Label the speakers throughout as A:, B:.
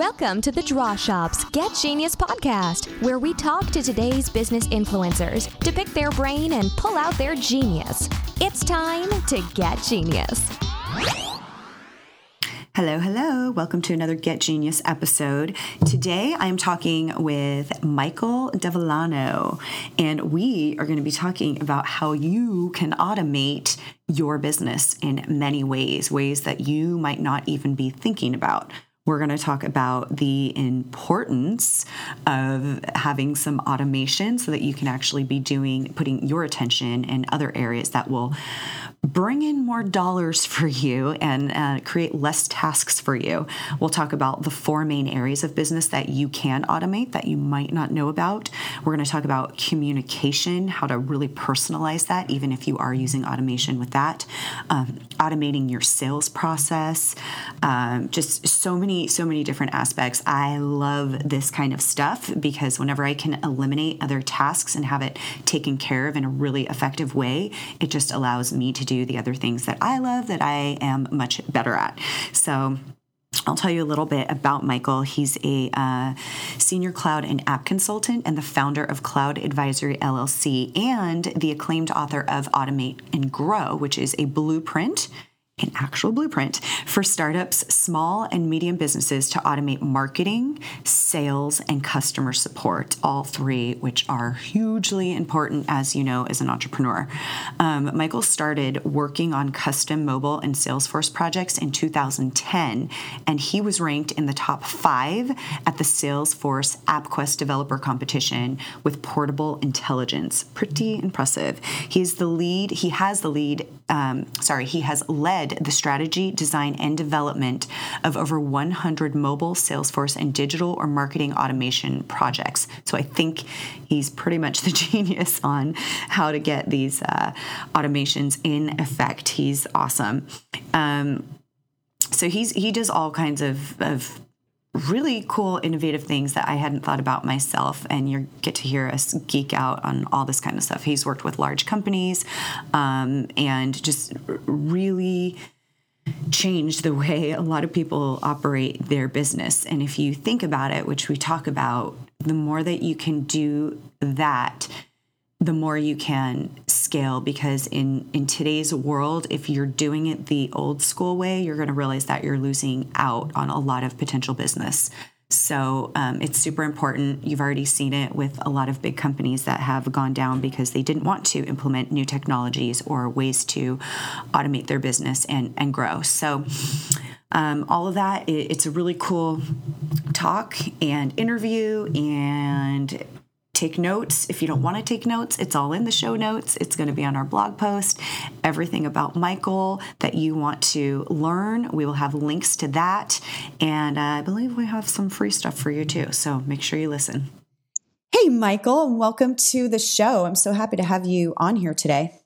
A: Welcome to the Draw Shop's Get Genius podcast, where we talk to today's business influencers to pick their brain and pull out their genius. It's time to get genius.
B: Hello, hello. Welcome to another Get Genius episode. Today I am talking with Michael Devellano, and we are going to be talking about how you can automate your business in many ways, ways that you might not even be thinking about. We're going to talk about the importance of having some automation so that you can actually be doing, putting your attention in other areas that will bring in more dollars for you and uh, create less tasks for you. We'll talk about the four main areas of business that you can automate that you might not know about. We're going to talk about communication, how to really personalize that, even if you are using automation with that, um, automating your sales process, um, just so many, so many different aspects. I love this kind of stuff because whenever I can eliminate other tasks and have it taken care of in a really effective way, it just allows me to do the other things that I love that I am much better at. So, I'll tell you a little bit about Michael. He's a uh, senior cloud and app consultant and the founder of Cloud Advisory LLC and the acclaimed author of Automate and Grow, which is a blueprint an actual blueprint for startups, small and medium businesses to automate marketing, sales, and customer support, all three, which are hugely important, as you know, as an entrepreneur. Um, Michael started working on custom mobile and Salesforce projects in 2010, and he was ranked in the top five at the Salesforce AppQuest developer competition with portable intelligence. Pretty impressive. He's the lead, he has the lead, um, sorry, he has led led the strategy, design, and development of over 100 mobile, Salesforce, and digital or marketing automation projects. So I think he's pretty much the genius on how to get these uh, automations in effect. He's awesome. Um, so he's he does all kinds of, of really cool, innovative things that I hadn't thought about myself. And you get to hear us geek out on all this kind of stuff. He's worked with large companies um, and just really changed the way a lot of people operate their business. And if you think about it, which we talk about, the more that you can do that, the more you can scale because in in today's world if you're doing it the old school way you're going to realize that you're losing out on a lot of potential business. So um, it's super important. You've already seen it with a lot of big companies that have gone down because they didn't want to implement new technologies or ways to automate their business and and grow. So um, all of that it's a really cool talk and interview and take notes. If you don't want to take notes, it's all in the show notes. It's going to be on our blog post. Everything about Michael that you want to learn, we will have links to that. And uh, I believe we have some free stuff for you too. So make sure you listen. Hey, Michael, and welcome to the show. I'm so happy to have you on here today.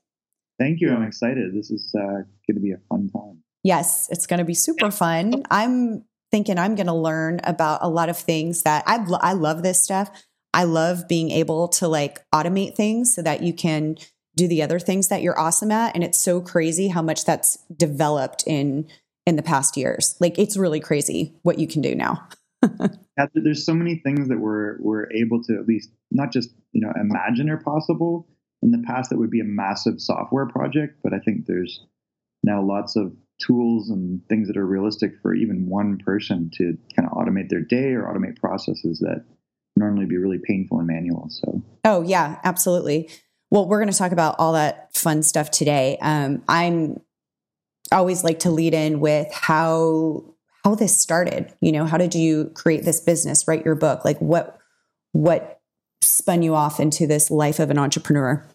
C: Thank you. I'm excited. This is uh, going to be a fun time.
B: Yes, it's going to be super fun. I'm thinking I'm going to learn about a lot of things that I, I love this stuff. I love being able to like automate things so that you can do the other things that you're awesome at and it's so crazy how much that's developed in in the past years. Like it's really crazy what you can do now.
C: There's so many things that we're we're able to at least not just, you know, imagine are possible. In the past that would be a massive software project, but I think there's now lots of tools and things that are realistic for even one person to kind of automate their day or automate processes that normally be really painful and manual. So,
B: oh yeah, absolutely. Well, we're going to talk about all that fun stuff today. Um, I'm always like to lead in with how how this started. You know, how did you create this business, write your book? Like what what spun you off into this life of an entrepreneur?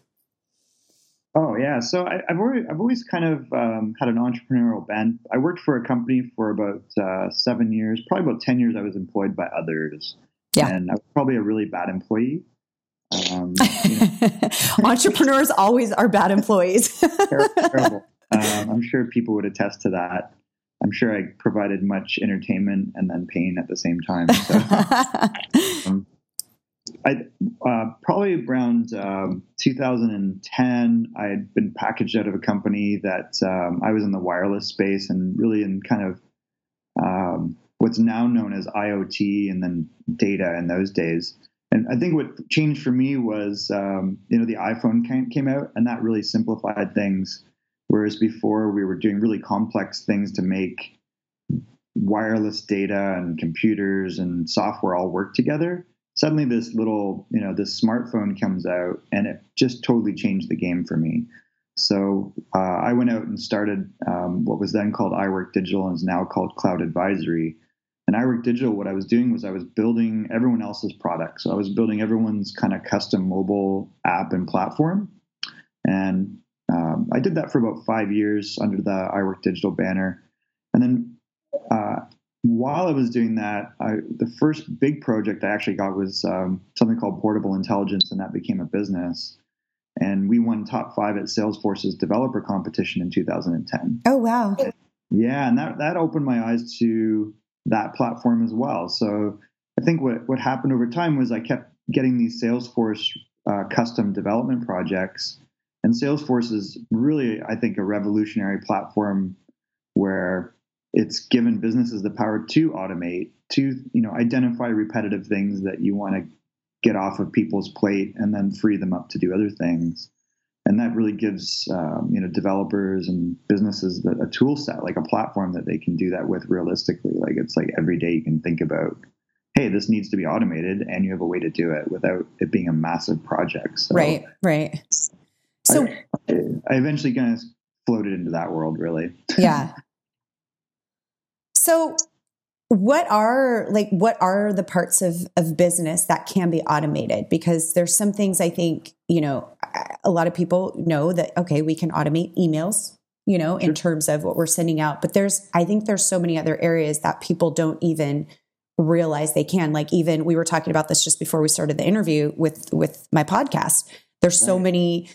C: Oh yeah, so I, have I've always kind of um, had an entrepreneurial bent. I worked for a company for about uh, seven years, probably about ten years. I was employed by others, yeah. And I was probably a really bad employee. Um,
B: you know. Entrepreneurs always are bad employees.
C: terrible. Um, I'm sure people would attest to that. I'm sure I provided much entertainment and then pain at the same time. So, um, I uh, probably around um, 2010, I had been packaged out of a company that um, I was in the wireless space and really in kind of um, what's now known as IoT and then data in those days. And I think what changed for me was, um, you know, the iPhone came, out and that really simplified things. Whereas before we were doing really complex things to make wireless data and computers and software all work together. Suddenly, this little, you know, this smartphone comes out and it just totally changed the game for me. So uh, I went out and started um, what was then called iWork Digital and is now called Cloud Advisory. And iWork Digital, what I was doing was I was building everyone else's products. So I was building everyone's kind of custom mobile app and platform. And um, I did that for about five years under the iWork Digital banner. And then uh, while I was doing that, I, the first big project I actually got was um, something called Portable Intelligence, and that became a business. And we won top five at Salesforce's developer competition in 2010.
B: Oh, wow.
C: Yeah, and that, that opened my eyes to that platform as well. So I think what, what happened over time was I kept getting these Salesforce uh, custom development projects. And Salesforce is really, I think, a revolutionary platform where it's given businesses the power to automate, to you know identify repetitive things that you want to get off of people's plate, and then free them up to do other things. And that really gives um, you know developers and businesses a tool set, like a platform that they can do that with realistically. Like it's like every day you can think about, hey, this needs to be automated, and you have a way to do it without it being a massive project.
B: So right, right.
C: So I, I eventually kind of floated into that world, really.
B: Yeah. So what are like what are the parts of of business that can be automated? Because there's some things i think you know a lot of people know that okay we can automate emails you know in terms of what we're sending out but there's i think there's so many other areas that people don't even realize they can. Like even we were talking about this just before we started the interview with with my podcast. There's right. so many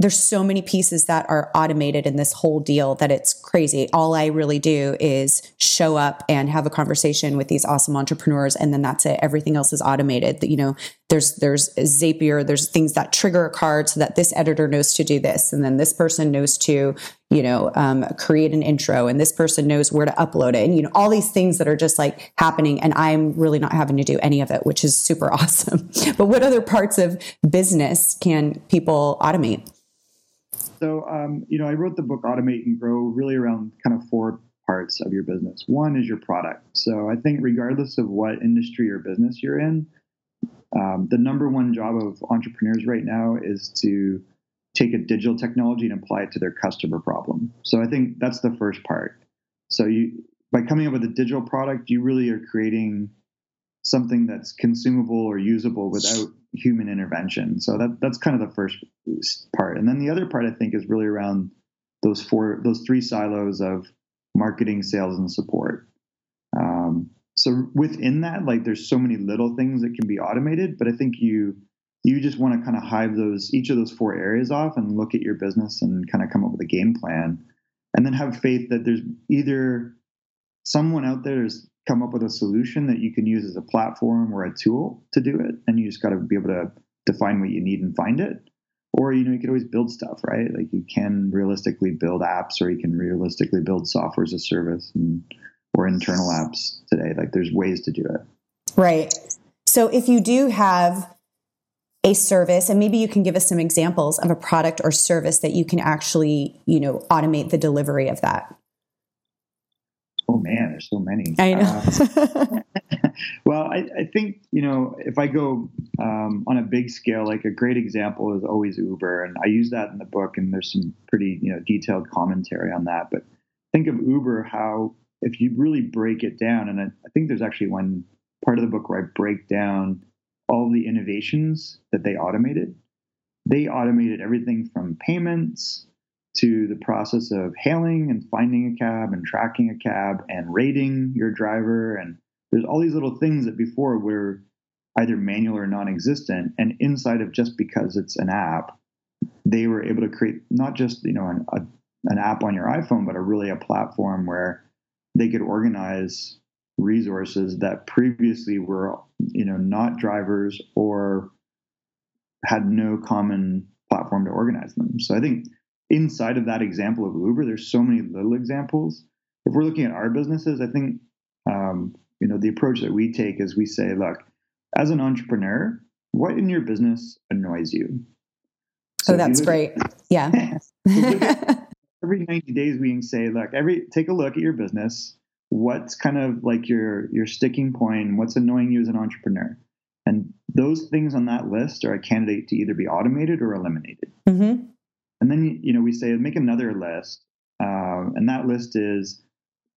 B: there's so many pieces that are automated in this whole deal that it's crazy. All I really do is show up and have a conversation with these awesome entrepreneurs and then that's it. Everything else is automated. You know, there's there's Zapier, there's things that trigger a card so that this editor knows to do this and then this person knows to, you know, um, create an intro and this person knows where to upload it and you know all these things that are just like happening and I'm really not having to do any of it, which is super awesome. but what other parts of business can people automate?
C: So, um, you know, I wrote the book Automate and Grow really around kind of four parts of your business. One is your product. So, I think regardless of what industry or business you're in, um, the number one job of entrepreneurs right now is to take a digital technology and apply it to their customer problem. So, I think that's the first part. So, you by coming up with a digital product, you really are creating something that's consumable or usable without human intervention. So that that's kind of the first part. And then the other part I think is really around those four those three silos of marketing, sales, and support. Um, so within that, like there's so many little things that can be automated, but I think you you just want to kind of hive those each of those four areas off and look at your business and kind of come up with a game plan and then have faith that there's either someone out there is come up with a solution that you can use as a platform or a tool to do it and you just got to be able to define what you need and find it. Or you know you could always build stuff right? Like you can realistically build apps or you can realistically build software as a service and, or internal apps today. Like there's ways to do it.
B: Right. So if you do have a service and maybe you can give us some examples of a product or service that you can actually you know automate the delivery of that.
C: Oh man, there's so many.
B: I know.
C: uh, well, I, I, think you know if I go um, on a big scale, like a great example is always Uber, and I use that in the book, and there's some pretty you know detailed commentary on that. But think of Uber how if you really break it down, and I, I think there's actually one part of the book where I break down all the innovations that they automated. They automated everything from payments to the process of hailing and finding a cab and tracking a cab and rating your driver. And there's all these little things that before were either manual or non existent. And inside of just because it's an app, they were able to create not just, you know, an, a, an app on your iPhone, but a really a platform where they could organize resources that previously were, you know, not drivers or had no common platform to organize them. So I think inside of that example of Uber, there's so many little examples. If we're looking at our businesses, I think um, you know, the approach that we take is we say, look, as an entrepreneur, what in your business annoys you?
B: So oh, that's great. At, yeah.
C: every 90 days we can say, look, every take a look at your business. What's kind of like your your sticking point? What's annoying you as an entrepreneur? And those things on that list are a candidate to either be automated or eliminated. Mm-hmm. And then you know we say make another list, um, and that list is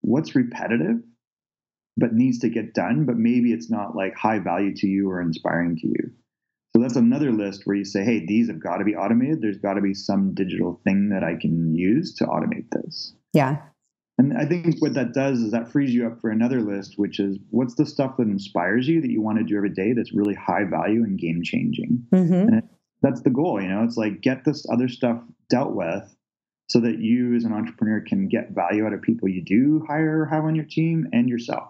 C: what's repetitive but needs to get done, but maybe it's not like high value to you or inspiring to you. So that's another list where you say, hey, these have got to be automated. There's got to be some digital thing that I can use to automate this.
B: Yeah.
C: And I think what that does is that frees you up for another list, which is what's the stuff that inspires you that you want to do every day that's really high value and game changing. Mm-hmm. And that's the goal. You know, it's like get this other stuff dealt with so that you as an entrepreneur can get value out of people you do hire or have on your team and yourself.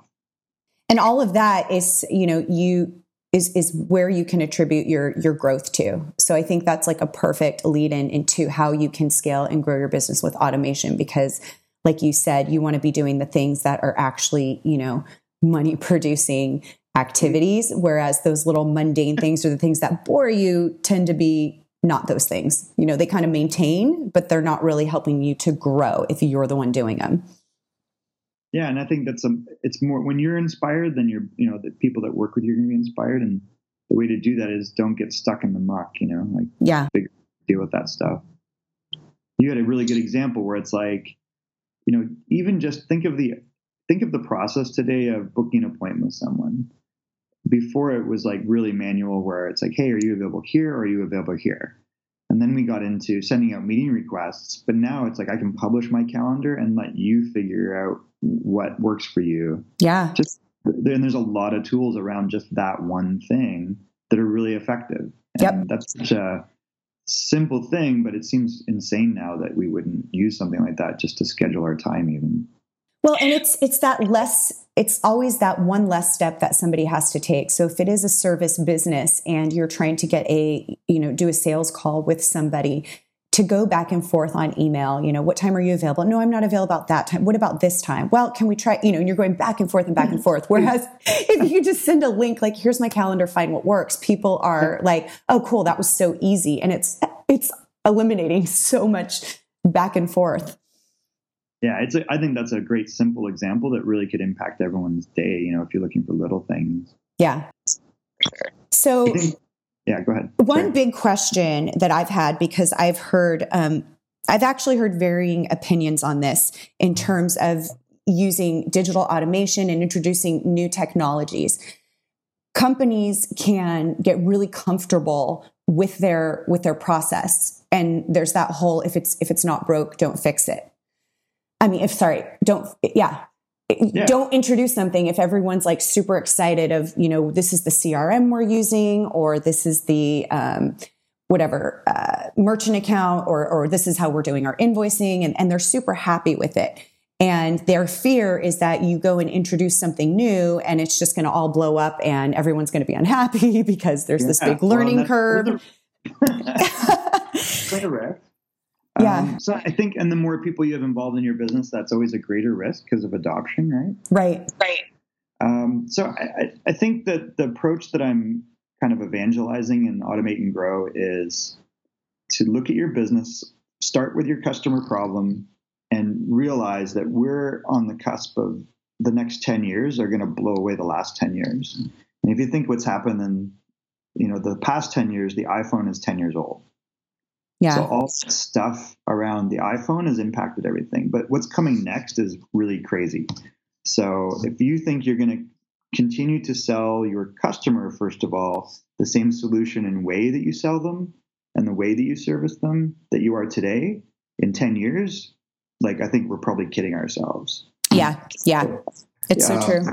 B: And all of that is, you know, you is is where you can attribute your your growth to. So I think that's like a perfect lead in into how you can scale and grow your business with automation because like you said, you want to be doing the things that are actually, you know, money producing activities whereas those little mundane things or the things that bore you tend to be not those things. You know, they kind of maintain, but they're not really helping you to grow if you're the one doing them.
C: Yeah, and I think that's a it's more when you're inspired, then you're you know the people that work with you are going to be inspired, and the way to do that is don't get stuck in the muck. You know, like
B: yeah,
C: deal with that stuff. You had a really good example where it's like, you know, even just think of the think of the process today of booking an appointment with someone. Before it was like really manual, where it's like, hey, are you available here or are you available here? And then we got into sending out meeting requests. But now it's like I can publish my calendar and let you figure out what works for you.
B: Yeah.
C: Just and there's a lot of tools around just that one thing that are really effective. And
B: yep.
C: That's such a simple thing, but it seems insane now that we wouldn't use something like that just to schedule our time even.
B: Well, and it's it's that less it's always that one less step that somebody has to take. So if it is a service business and you're trying to get a, you know, do a sales call with somebody, to go back and forth on email, you know, what time are you available? No, I'm not available at that time. What about this time? Well, can we try, you know, and you're going back and forth and back and mm-hmm. forth. Whereas mm-hmm. if you just send a link, like, here's my calendar, find what works, people are like, oh, cool, that was so easy. And it's, it's eliminating so much back and forth
C: yeah, it's a, I think that's a great simple example that really could impact everyone's day. You know, if you're looking for little things.
B: Yeah. So.
C: Think, yeah, go ahead.
B: One Sorry. big question that I've had because I've heard, um, I've actually heard varying opinions on this in terms of using digital automation and introducing new technologies. Companies can get really comfortable with their with their process, and there's that whole if it's if it's not broke, don't fix it I mean, if sorry, don't, yeah. yeah. Don't introduce something if everyone's like super excited of, you know, this is the CRM we're using, or this is the, um, whatever uh, merchant account or or this is how we're doing our invoicing and, and they're super happy with it and their fear is that you go and introduce something new and it's just going to all blow up and everyone's going to be unhappy because there's yeah. this big learning well, curve
C: correct yeah. Um, so I think, and the more people you have involved in your business, that's always a greater risk because of adoption, right?
B: Right.
D: Right.
C: Um, so I, I think that the approach that I'm kind of evangelizing and automate and grow is to look at your business, start with your customer problem, and realize that we're on the cusp of the next 10 years are going to blow away the last 10 years. And if you think what's happened in, you know, the past 10 years, the iPhone is 10 years old.
B: Yeah.
C: So all stuff around the iPhone has impacted everything. But what's coming next is really crazy. So if you think you're going to continue to sell your customer, first of all, the same solution and way that you sell them and the way that you service them that you are today in 10 years, like I think we're probably kidding ourselves.
B: Yeah. Yeah. It's so true.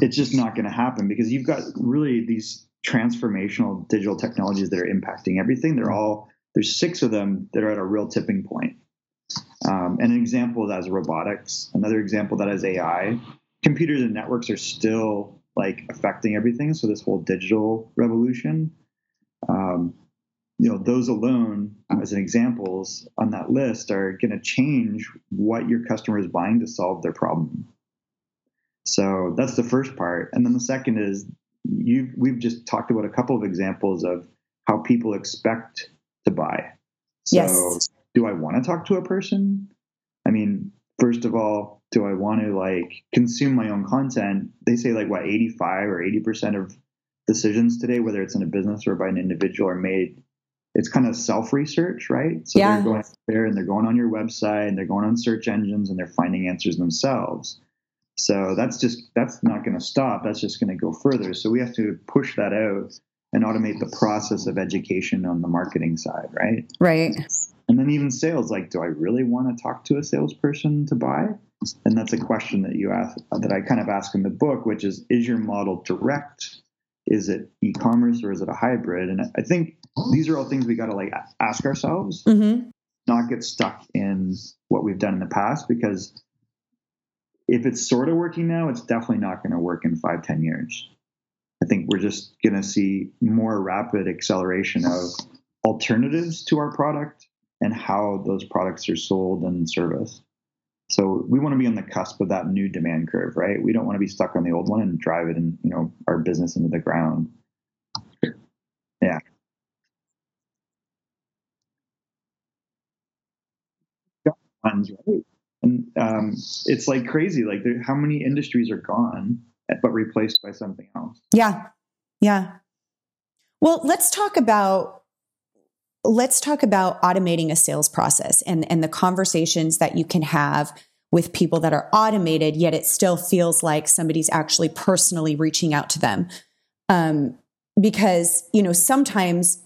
C: It's just not going to happen because you've got really these transformational digital technologies that are impacting everything. They're all there's six of them that are at a real tipping point. Um, and an example of that is robotics. Another example that is AI. Computers and networks are still like affecting everything. So this whole digital revolution, um, you know, those alone as an examples on that list are going to change what your customer is buying to solve their problem. So that's the first part. And then the second is you we've just talked about a couple of examples of how people expect to buy. So
B: yes.
C: do I want to talk to a person? I mean, first of all, do I want to like consume my own content? They say like what 85 or 80% of decisions today, whether it's in a business or by an individual, are made. It's kind of self research, right? So
B: yeah.
C: they're going there and they're going on your website and they're going on search engines and they're finding answers themselves. So that's just that's not going to stop. That's just going to go further. So we have to push that out and automate the process of education on the marketing side, right?
B: Right.
C: And then even sales, like, do I really want to talk to a salesperson to buy? And that's a question that you ask that I kind of ask in the book, which is, is your model direct? Is it e-commerce or is it a hybrid? And I think these are all things we got to like ask ourselves,
B: mm-hmm.
C: not get stuck in what we've done in the past, because if it's sort of working now, it's definitely not going to work in five, ten years. I think we're just going to see more rapid acceleration of alternatives to our product and how those products are sold and serviced. So we want to be on the cusp of that new demand curve, right? We don't want to be stuck on the old one and drive it and you know our business into the ground. Yeah. And um, it's like crazy. Like there, how many industries are gone but replaced by something else?
B: Yeah, yeah. Well, let's talk about let's talk about automating a sales process and and the conversations that you can have with people that are automated, yet it still feels like somebody's actually personally reaching out to them. Um, because you know sometimes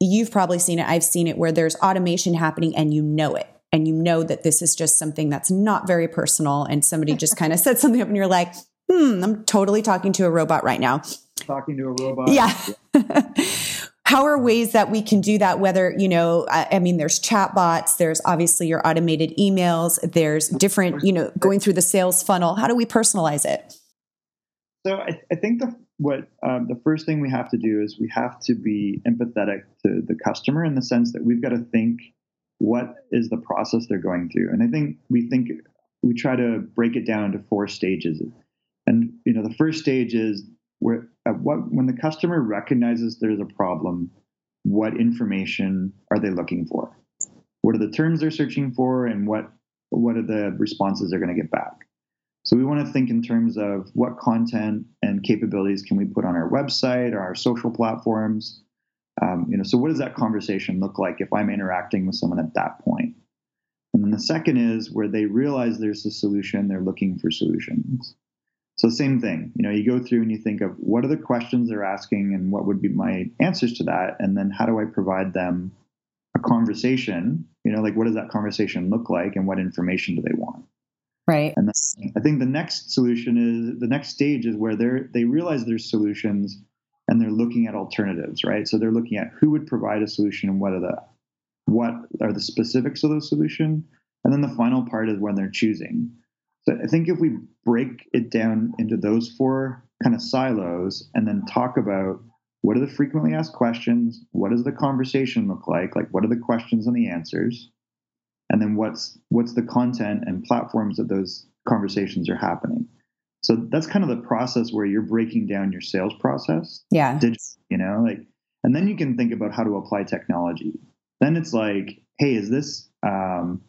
B: you've probably seen it. I've seen it where there's automation happening and you know it and you know that this is just something that's not very personal and somebody just kind of said something up and you're like hmm i'm totally talking to a robot right now.
C: Talking to a robot?
B: Yeah. How are ways that we can do that whether you know I, I, mean there's chat bots there's obviously your automated emails there's different you know going through the sales funnel. How do we personalize it?
C: So i, I think the what um, the first thing we have to do is we have to be empathetic to the customer in the sense that we've got to think what is the process they're going through. And i think we think we try to break it down to four stages and you know the first stage is where what when the customer recognizes there's a problem what information are they looking for what are the terms they're searching for and what what are the responses they're going to get back so we want to think in terms of what content and capabilities can we put on our website or our social platforms um, you know, so what does that conversation look like if I'm interacting with someone at that point? And then the second is where they realize there's a solution, they're looking for solutions. So same thing, you know, you go through and you think of what are the questions they're asking and what would be my answers to that, and then how do I provide them a conversation? You know, like what does that conversation look like, and what information do they want?
B: Right.
C: And I think the next solution is the next stage is where they're they realize there's solutions and they're looking at alternatives, right? So they're looking at who would provide a solution and what are the what are the specifics of those solution, and then the final part is when they're choosing. So I think if we break it down into those four kind of silos and then talk about what are the frequently asked questions, what does the conversation look like, like what are the questions and the answers, and then what's what's the content and platforms that those conversations are happening. So that's kind of the process where you're breaking down your sales process.
B: Yeah.
C: you know, like, and then you can think about how to apply technology. Then it's like, hey, is this um,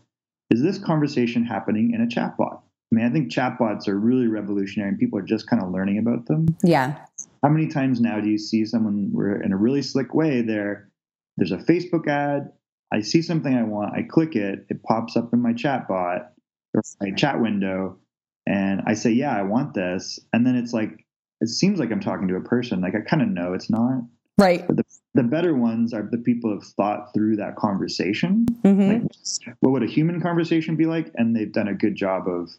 C: is this conversation happening in a chatbot? I mean, I think chatbots are really revolutionary, and people are just kind of learning about them.
B: Yeah.
C: How many times now do you see someone where, in a really slick way, there, there's a Facebook ad. I see something I want. I click it. It pops up in my chatbot or my chat window and I say, yeah, I want this. And then it's like, it seems like I'm talking to a person. Like I kind of know it's not.
B: Right.
C: But the, the better ones are the people who have thought through that conversation.
B: Mm-hmm.
C: Like, what would a human conversation be like? And they've done a good job of,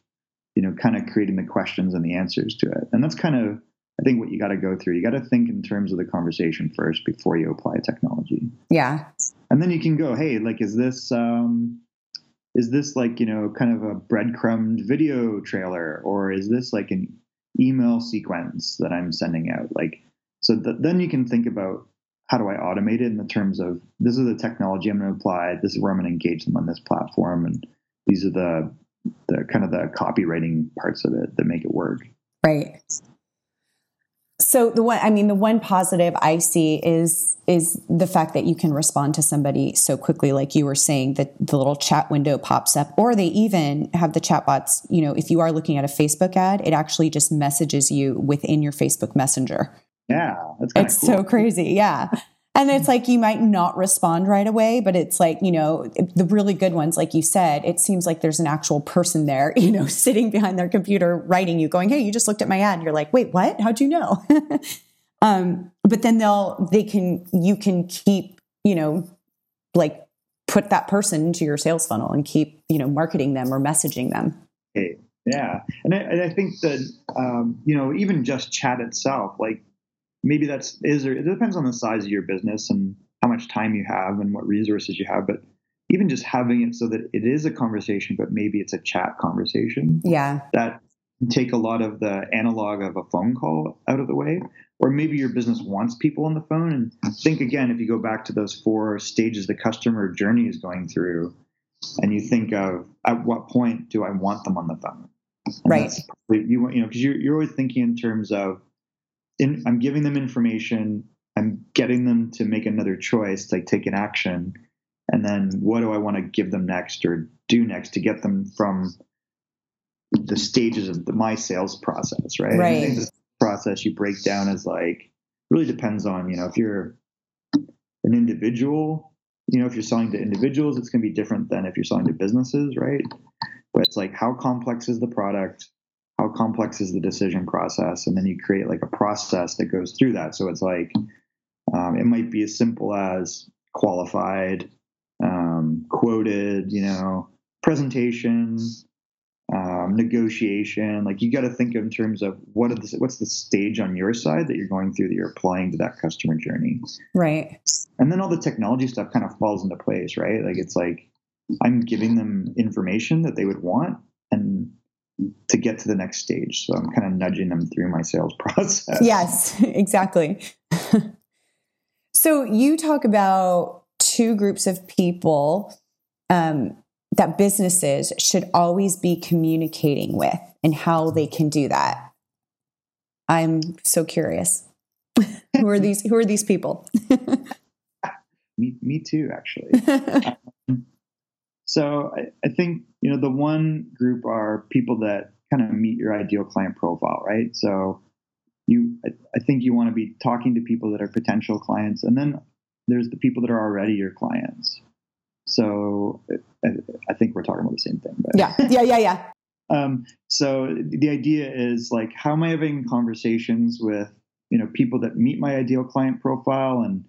C: you know, kind of creating the questions and the answers to it. And that's kind of, I think, what you got to go through. You got to think in terms of the conversation first before you apply technology.
B: Yeah.
C: And then you can go, hey, like, is this, um, is this like you know kind of a breadcrumbed video trailer or is this like an email sequence that i'm sending out like so th- then you can think about how do i automate it in the terms of this is the technology i'm going to apply this is where i'm going to engage them on this platform and these are the the kind of the copywriting parts of it that make it work.
B: Right. So the one, I mean, the one positive I see is is the fact that you can respond to somebody so quickly, like you were saying, that the little chat window pops up, or they even have the chatbots. You know, if you are looking at a Facebook ad, it actually just messages you within your Facebook Messenger.
C: Yeah, that's
B: it's
C: cool.
B: so crazy. Yeah. And it's like you might not respond right away, but it's like, you know, the really good ones, like you said, it seems like there's an actual person there, you know, sitting behind their computer writing you, going, Hey, you just looked at my ad. And you're like, wait, what? How'd you know? um, but then they'll, they can, you can keep, you know, like put that person into your sales funnel and keep, you know, marketing them or messaging them.
C: Yeah. And I, I think that, um, you know, even just chat itself, like maybe that's is or it depends on the size of your business and how much time you have and what resources you have but even just having it so that it is a conversation but maybe it's a chat conversation.
B: Yeah.
C: That take a lot of the analog of a phone call out of the way. Or maybe your business wants people on the phone. And think again if you go back to those four stages the customer journey is going through and you think of at what point do i want them on the phone? And
B: right.
C: you want, you know because you're, you're always thinking in terms of in, I'm giving them information. I'm getting them to make another choice, like take an action. And then what do I want to give them next or do next to get them from the stages of the, my sales process, right?
B: Right.
C: This process you break down as like really depends on, you know, if you're an individual, you know, if you're selling to individuals, it's going to be different than if you're selling to businesses, right? But it's like how complex is the product? Complex is the decision process and then you create like a process that goes through that. So it's like um, it might be as simple as qualified um, quoted you know presentation um, negotiation. Like you got to think in terms of what are the, what's the stage on your side that you're going through that you're applying to that customer journey.
B: Right.
C: And then all the technology stuff kind of falls into place right? Like it's like i'm giving them information that they would want and to get to the next stage. So I'm kind of nudging them through my sales process.
B: Yes, exactly. so you talk about two groups of people um, that businesses should always be communicating with and how they can do that. I'm so curious. who are these? Who are these people?
C: me, me too, actually. So I, I, think you know the one group are people that kind of meet your ideal client profile, right? So you, I, I think you want to be talking to people that are potential clients, and then there's the people that are already your clients. So I, I think we're talking about the same thing. But.
B: Yeah, yeah, yeah, yeah.
C: um, so the idea is like, how am I having conversations with you know people that meet my ideal client profile and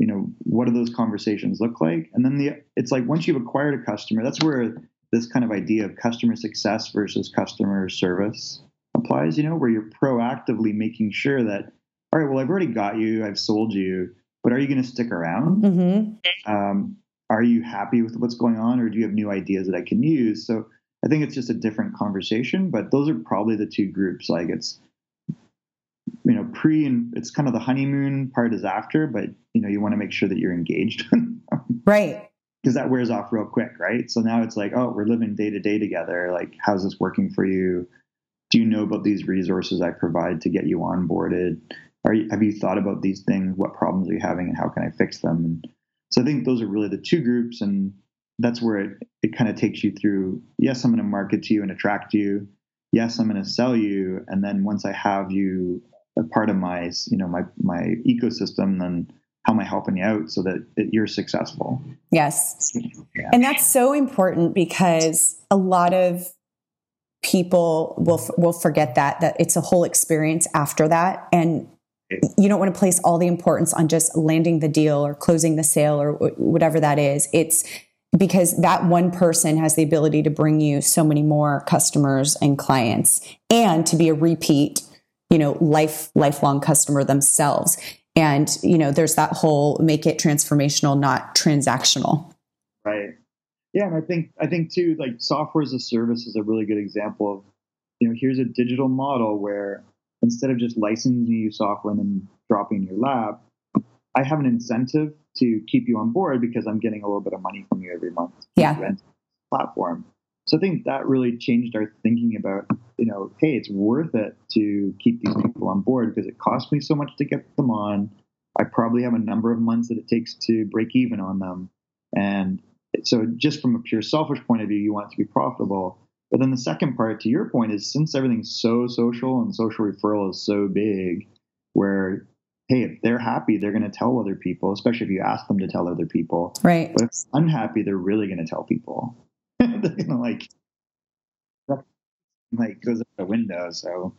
C: you know what do those conversations look like? And then the it's like once you've acquired a customer that's where this kind of idea of customer success versus customer service applies you know where you're proactively making sure that all right well i've already got you i've sold you but are you going to stick around?
B: Mm-hmm.
C: um, are you happy with what's going on or do you have new ideas that i can use? So i think it's just a different conversation but those are probably the two groups like it's you know pre and it's kind of the honeymoon part is after but you know you want to make sure that you're engaged.
B: Right.
C: Because that wears off real quick right? So now it's like oh we're living day to day together. Like how's this working for you? Do you know about these resources i provide to get you onboarded? Are you, have you thought about these things? What problems are you having and how can i fix them? And so i think those are really the two groups and that's where it, it kind of takes you through yes i'm going to market to you and attract you. Yes i'm going to sell you. And then once i have you a part of my you know my my ecosystem then how am i helping you out so that, that you're successful.
B: Yes. Yeah. and that's so important because a lot of people will will forget that that it's a whole experience after that. And you don't want to place all the importance on just landing the deal or closing the sale or whatever that is. It's because that one person has the ability to bring you so many more customers and clients and to be a repeat you know, life, lifelong customer themselves. And, you know, there's that whole make it transformational, not transactional.
C: Right. Yeah. And I think, I think too, like software as a service is a really good example of, you know, here's a digital model where instead of just licensing you software and then dropping your lab, I have an incentive to keep you on board because I'm getting a little bit of money from you every month.
B: Yeah.
C: Platform. So I think that really changed our thinking about, you know, hey, it's worth it to keep these people on board because it costs me so much to get them on. I probably have a number of months that it takes to break even on them. And so just from a pure selfish point of view, you want it to be profitable. But then the second part to your point is since everything's so social and social referral is so big, where hey, if they're happy, they're going to tell other people, especially if you ask them to tell other people.
B: Right.
C: But if unhappy, they're really going to tell people. they're to like, like goes out the window. So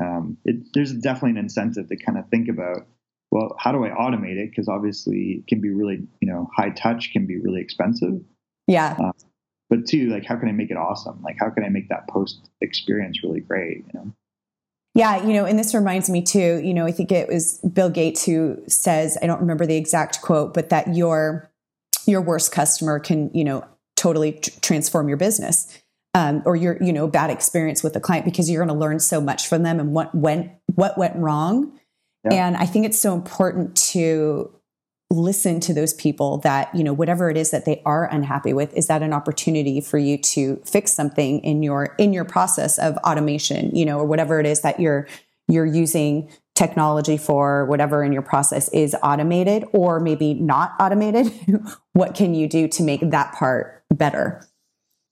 C: um, it, there's definitely an incentive to kind of think about, well, how do I automate it? Because obviously it can be really, you know, high touch can be really expensive.
B: Yeah.
C: Uh, but two, like, how can I make it awesome? Like, how can I make that post experience really great? You know.
B: Yeah, you know, and this reminds me too, you know, I think it was Bill Gates who says, I don't remember the exact quote, but that your your worst customer can, you know, totally tr- transform your business. Um, or your, you know, bad experience with a client because you're going to learn so much from them and what went what went wrong. Yeah. And I think it's so important to listen to those people that you know whatever it is that they are unhappy with is that an opportunity for you to fix something in your in your process of automation you know or whatever it is that you're you're using technology for whatever in your process is automated or maybe not automated what can you do to make that part better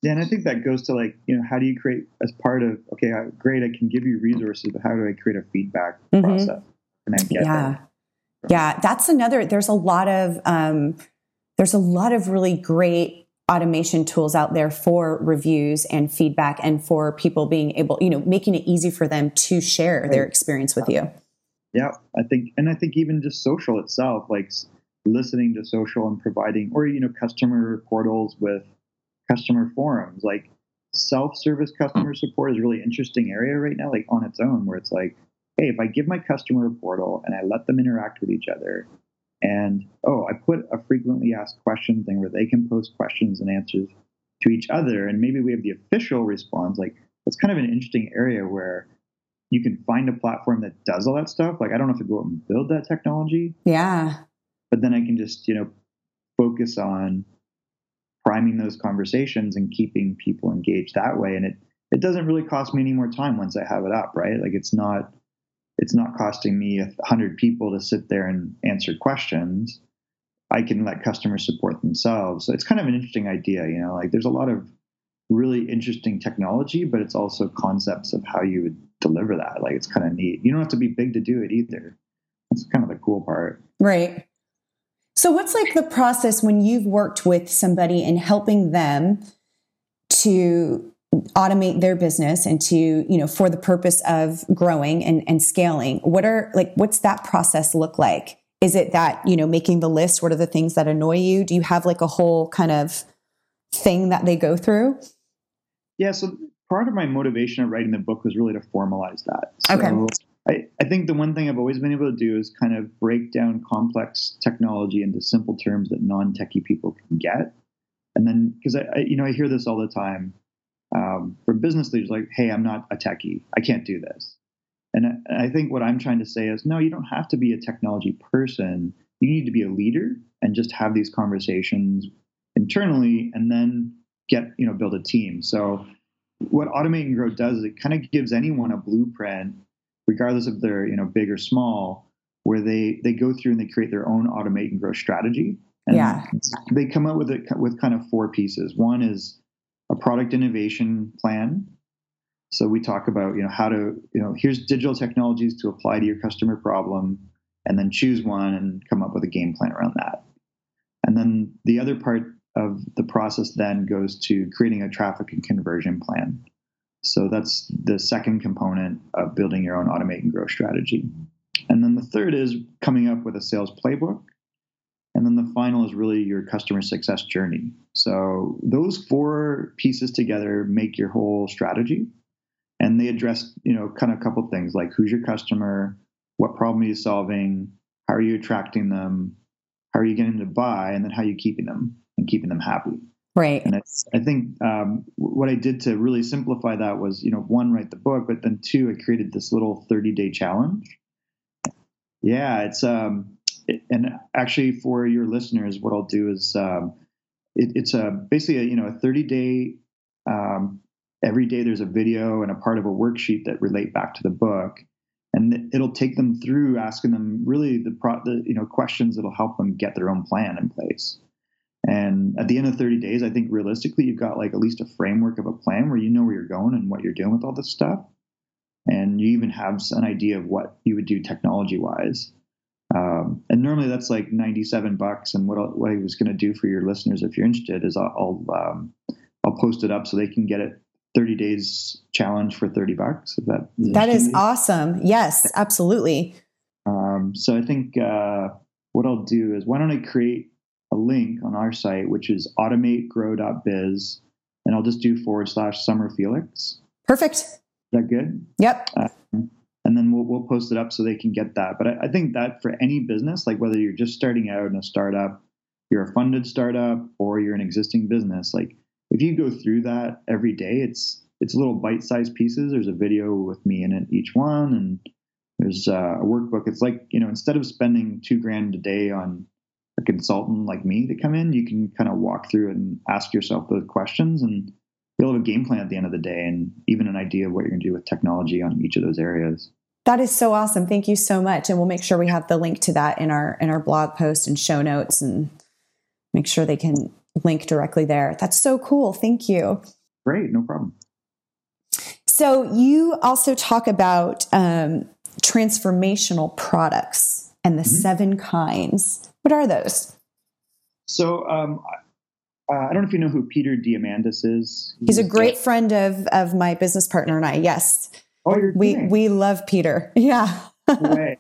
C: yeah and i think that goes to like you know how do you create as part of okay great i can give you resources but how do i create a feedback mm-hmm. process
B: and I get yeah yeah, that's another. There's a lot of um, there's a lot of really great automation tools out there for reviews and feedback, and for people being able, you know, making it easy for them to share their experience with you.
C: Yeah, I think, and I think even just social itself, like listening to social and providing, or you know, customer portals with customer forums, like self-service customer hmm. support is a really interesting area right now, like on its own, where it's like hey, if I give my customer a portal and I let them interact with each other, and oh, I put a frequently asked questions thing where they can post questions and answers to each other, and maybe we have the official response. Like that's kind of an interesting area where you can find a platform that does all that stuff. Like I don't have to go out and build that technology.
B: Yeah.
C: But then I can just, you know, focus on priming those conversations and keeping people engaged that way. And it it doesn't really cost me any more time once I have it up, right? Like it's not it's not costing me a hundred people to sit there and answer questions. I can let customers support themselves. So it's kind of an interesting idea, you know, like there's a lot of really interesting technology, but it's also concepts of how you would deliver that. Like it's kind of neat. You don't have to be big to do it either. That's kind of the cool part.
B: Right. So what's like the process when you've worked with somebody and helping them to automate their business and to you know for the purpose of growing and, and scaling? What are like what's that process look like? Is it that you know making the list? What are the things that annoy you? Do you have like a whole kind of thing that they go through?
C: Yeah so part of my motivation of writing the book was really to formalize that.
B: So okay
C: I, I think the one thing I've always been able to do is kind of break down complex technology into simple terms that non-techie people can get. And then, because I, I, you know, I hear this all the time um, for business leaders like, hey, I'm not a techie. I can't do this. And I think what I'm trying to say is, no, you don't have to be a technology person. You need to be a leader and just have these conversations internally and then get, you know, build a team. So what Automate and Grow does is it kind of gives anyone a blueprint, regardless of they're, you know, big or small, where they, they go through and they create their own Automate and Grow strategy. And
B: yeah.
C: they come up with it with kind of four pieces. One is a product innovation plan. So we talk about, you know, how to, you know, here's digital technologies to apply to your customer problem, and then choose one and come up with a game plan around that. And then the other part of the process then goes to creating a traffic and conversion plan. So that's the second component of building your own automate and grow strategy. And then the third is coming up with a sales playbook and then the final is really your customer success journey. So those four pieces together make your whole strategy. And they address, you know, kind of a couple things like who's your customer, what problem are you solving, how are you attracting them, how are you getting them to buy, and then how are you keeping them and keeping them happy.
B: Right.
C: And I think um, what I did to really simplify that was, you know, one, write the book, but then two, I created this little 30 day challenge. Yeah, it's um, and actually for your listeners, what I'll do is um, it, it's a basically a, you know a 30 day um, every day there's a video and a part of a worksheet that relate back to the book and it'll take them through asking them really the, pro, the you know questions that'll help them get their own plan in place and at the end of 30 days i think realistically you've got like at least a framework of a plan where you know where you're going and what you're doing with all this stuff and you even have an idea of what you would do technology wise um, and normally that's like 97 bucks and what, I, what I was going to do for your listeners if you're interested is I'll I'll, um, I'll post it up so they can get it 30 days challenge for 30 bucks. If that
B: that is awesome. Yes, absolutely.
C: Um, so I think uh, what I'll do is why don't I create a link on our site, which is automategrow.biz, and I'll just do forward slash summer Felix.
B: Perfect.
C: Is that good?
B: Yep. Uh,
C: and then we'll, we'll post it up so they can get that. But I, I think that for any business, like whether you're just starting out in a startup, you're a funded startup, or you're an existing business, like if you go through that every day, it's it's little bite-sized pieces. There's a video with me in it each one, and there's uh, a workbook. It's like you know, instead of spending two grand a day on a consultant like me to come in, you can kind of walk through and ask yourself those questions, and you'll have a game plan at the end of the day, and even an idea of what you're going to do with technology on each of those areas.
B: That is so awesome. Thank you so much, and we'll make sure we have the link to that in our in our blog post and show notes, and make sure they can link directly there. That's so cool. Thank you.
C: Great, no problem.
B: So you also talk about um, transformational products and the mm-hmm. seven kinds. What are those?
C: So um, uh, I don't know if you know who Peter Diamandis is.
B: He's, He's a great friend of of my business partner and I. Yes.
C: Oh, you're
B: we kidding. we love Peter. Yeah.
C: way.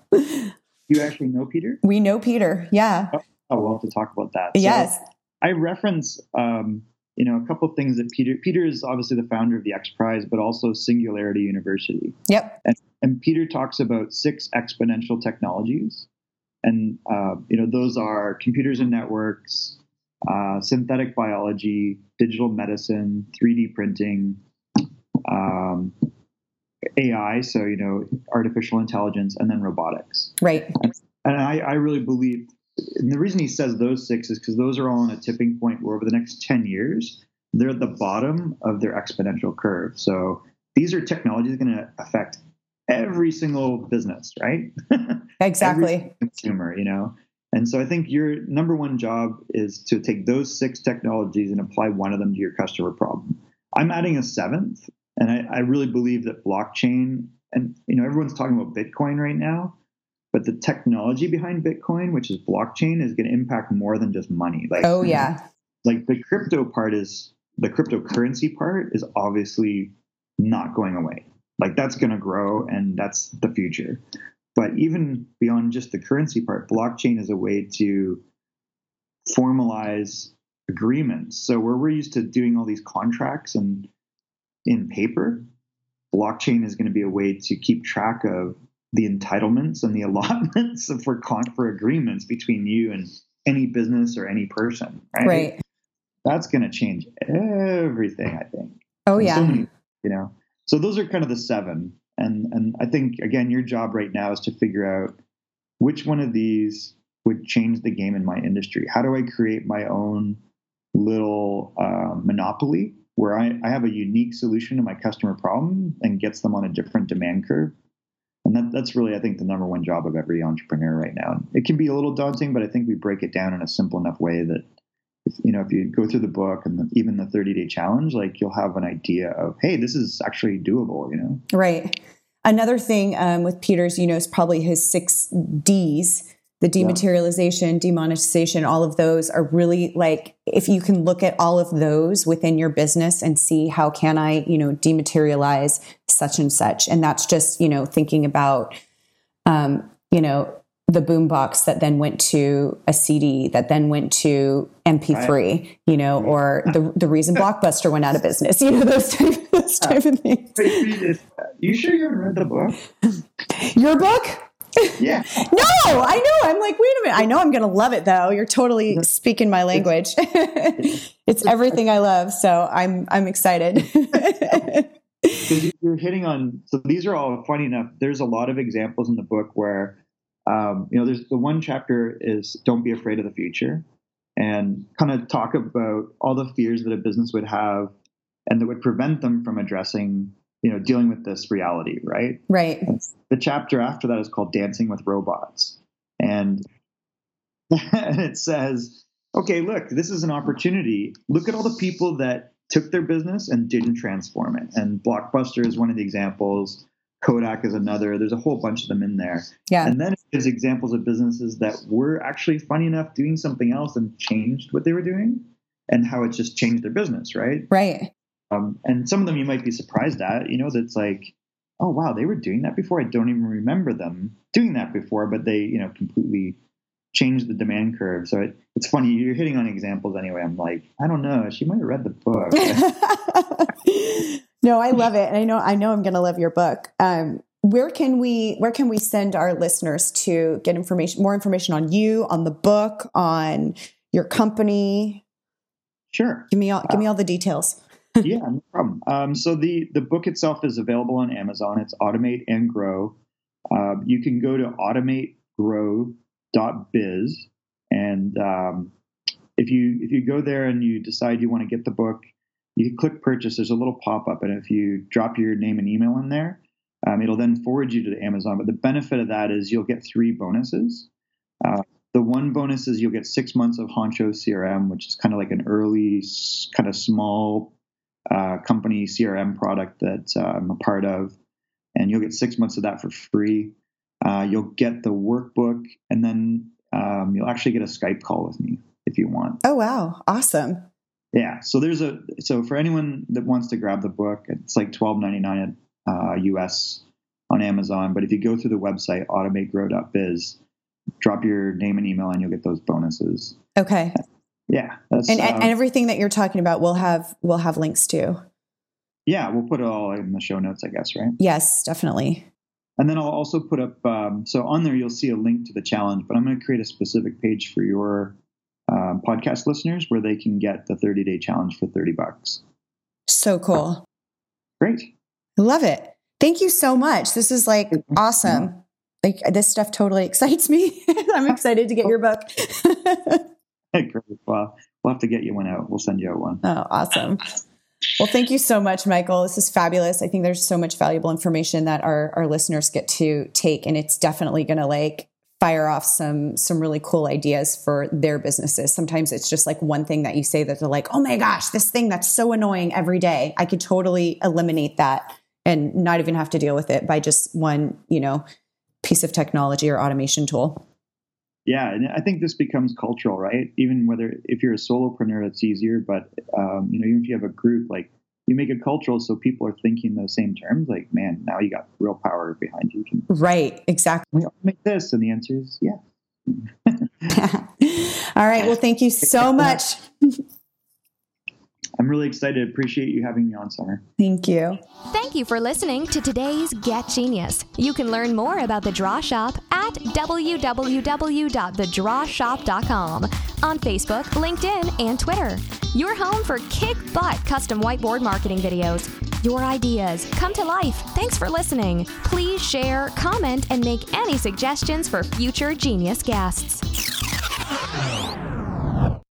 C: You actually know Peter?
B: We know Peter. Yeah.
C: Oh, we'll have to talk about that.
B: So, yes.
C: I reference, um, you know, a couple of things that Peter. Peter is obviously the founder of the X Prize, but also Singularity University.
B: Yep.
C: And, and Peter talks about six exponential technologies, and uh, you know, those are computers and networks, uh, synthetic biology, digital medicine, 3D printing, um, AI, so you know, artificial intelligence, and then robotics.
B: Right.
C: And, and I, I, really believe and the reason he says those six is because those are all on a tipping point where over the next 10 years, they're at the bottom of their exponential curve. So these are technologies going to affect every single business, right?
B: Exactly.
C: consumer, you know? And so I think your number one job is to take those six technologies and apply one of them to your customer problem. I'm adding a seventh, and I, I really believe that blockchain and you know everyone's talking about Bitcoin right now but the technology behind Bitcoin, which is blockchain, is going to impact more than just money.
B: Like, oh yeah,
C: like the crypto part is the cryptocurrency part is obviously not going away. Like that's going to grow, and that's the future. But even beyond just the currency part, blockchain is a way to formalize agreements. So where we're used to doing all these contracts and in paper, blockchain is going to be a way to keep track of the entitlements and the allotments for con- for agreements between you and any business or any person, right?
B: Right.
C: That's going to change everything, I think.
B: Oh yeah. So many,
C: you know. So those are kind of the seven, and and I think again, your job right now is to figure out which one of these would change the game in my industry. How do I create my own little uh, monopoly where I, I have a unique solution to my customer problem and gets them on a different demand curve and that, that's really, I think, the number one job of every entrepreneur right now. It can be a little daunting, but I think we break it down in a simple enough way that, you know, if you go through the book and the, even the 30 day challenge, like you'll have an idea of, hey, this is actually doable, you know?
B: Right. Another thing um, with Peter's, you know, is probably his six D's the dematerialization, demonetization, all of those are really like if you can look at all of those within your business and see how can I, you know, dematerialize such and such. And that's just, you know, thinking about um, you know, the boombox that then went to a CD that then went to MP3, right. you know, or the the reason Blockbuster went out of business, you know, those type, those type of things.
C: You sure you haven't read the book?
B: Your book?
C: Yeah.
B: no, I know. I'm like, wait a minute. I know I'm going to love it though. You're totally speaking my language. it's everything I love. So I'm, I'm excited.
C: you're hitting on, so these are all funny enough. There's a lot of examples in the book where, um, you know, there's the one chapter is don't be afraid of the future and kind of talk about all the fears that a business would have and that would prevent them from addressing, you know, dealing with this reality, right?
B: Right.
C: The chapter after that is called Dancing with Robots. And, and it says, okay, look, this is an opportunity. Look at all the people that took their business and didn't transform it. And Blockbuster is one of the examples. Kodak is another. There's a whole bunch of them in there.
B: Yeah.
C: And then there's examples of businesses that were actually funny enough doing something else and changed what they were doing and how it just changed their business, right?
B: Right.
C: Um, and some of them you might be surprised at, you know, that's like, oh wow, they were doing that before. I don't even remember them doing that before, but they, you know, completely changed the demand curve. So it, it's funny. You're hitting on examples anyway. I'm like, I don't know. She might have read the book.
B: no, I love it, and I know I know I'm going to love your book. Um, where can we where can we send our listeners to get information, more information on you, on the book, on your company?
C: Sure.
B: Give me all give me all the details.
C: yeah, no problem. Um, so the the book itself is available on Amazon. It's Automate and Grow. Uh, you can go to automategrow.biz, and um, if you if you go there and you decide you want to get the book, you click purchase. There's a little pop up, and if you drop your name and email in there, um, it'll then forward you to Amazon. But the benefit of that is you'll get three bonuses. Uh, the one bonus is you'll get six months of Honcho CRM, which is kind of like an early, kind of small uh, company CRM product that uh, I'm a part of, and you'll get six months of that for free. Uh, you'll get the workbook, and then um, you'll actually get a Skype call with me if you want.
B: Oh wow, awesome!
C: Yeah, so there's a so for anyone that wants to grab the book, it's like twelve ninety nine uh, US on Amazon. But if you go through the website automategrow.biz, drop your name and email, and you'll get those bonuses.
B: Okay.
C: Yeah,
B: and, um, and everything that you're talking about, we'll have we'll have links to.
C: Yeah, we'll put it all in the show notes, I guess, right?
B: Yes, definitely.
C: And then I'll also put up um, so on there you'll see a link to the challenge, but I'm going to create a specific page for your um, podcast listeners where they can get the 30 day challenge for 30 bucks.
B: So cool.
C: Great.
B: I love it. Thank you so much. This is like awesome. Like this stuff totally excites me. I'm excited to get your book.
C: Great. Well, we'll have to get you one out. We'll send you out one.
B: Oh, awesome. Well, thank you so much, Michael. This is fabulous. I think there's so much valuable information that our, our listeners get to take, and it's definitely going to like fire off some some really cool ideas for their businesses. Sometimes it's just like one thing that you say that they're like, "Oh my gosh, this thing that's so annoying every day. I could totally eliminate that and not even have to deal with it by just one, you know, piece of technology or automation tool."
C: Yeah, and I think this becomes cultural, right? Even whether if you're a solopreneur, it's easier, but um, you know, even if you have a group, like you make it cultural so people are thinking those same terms like man now you got real power behind you.
B: Right exactly
C: we all make this? And the answer is yeah
B: all right well thank you so much
C: I'm really excited. To appreciate you having me on, Summer.
B: Thank you.
A: Thank you for listening to today's Get Genius. You can learn more about the Draw Shop at www.thedrawshop.com on Facebook, LinkedIn, and Twitter. Your home for kick butt custom whiteboard marketing videos. Your ideas come to life. Thanks for listening. Please share, comment, and make any suggestions for future genius guests.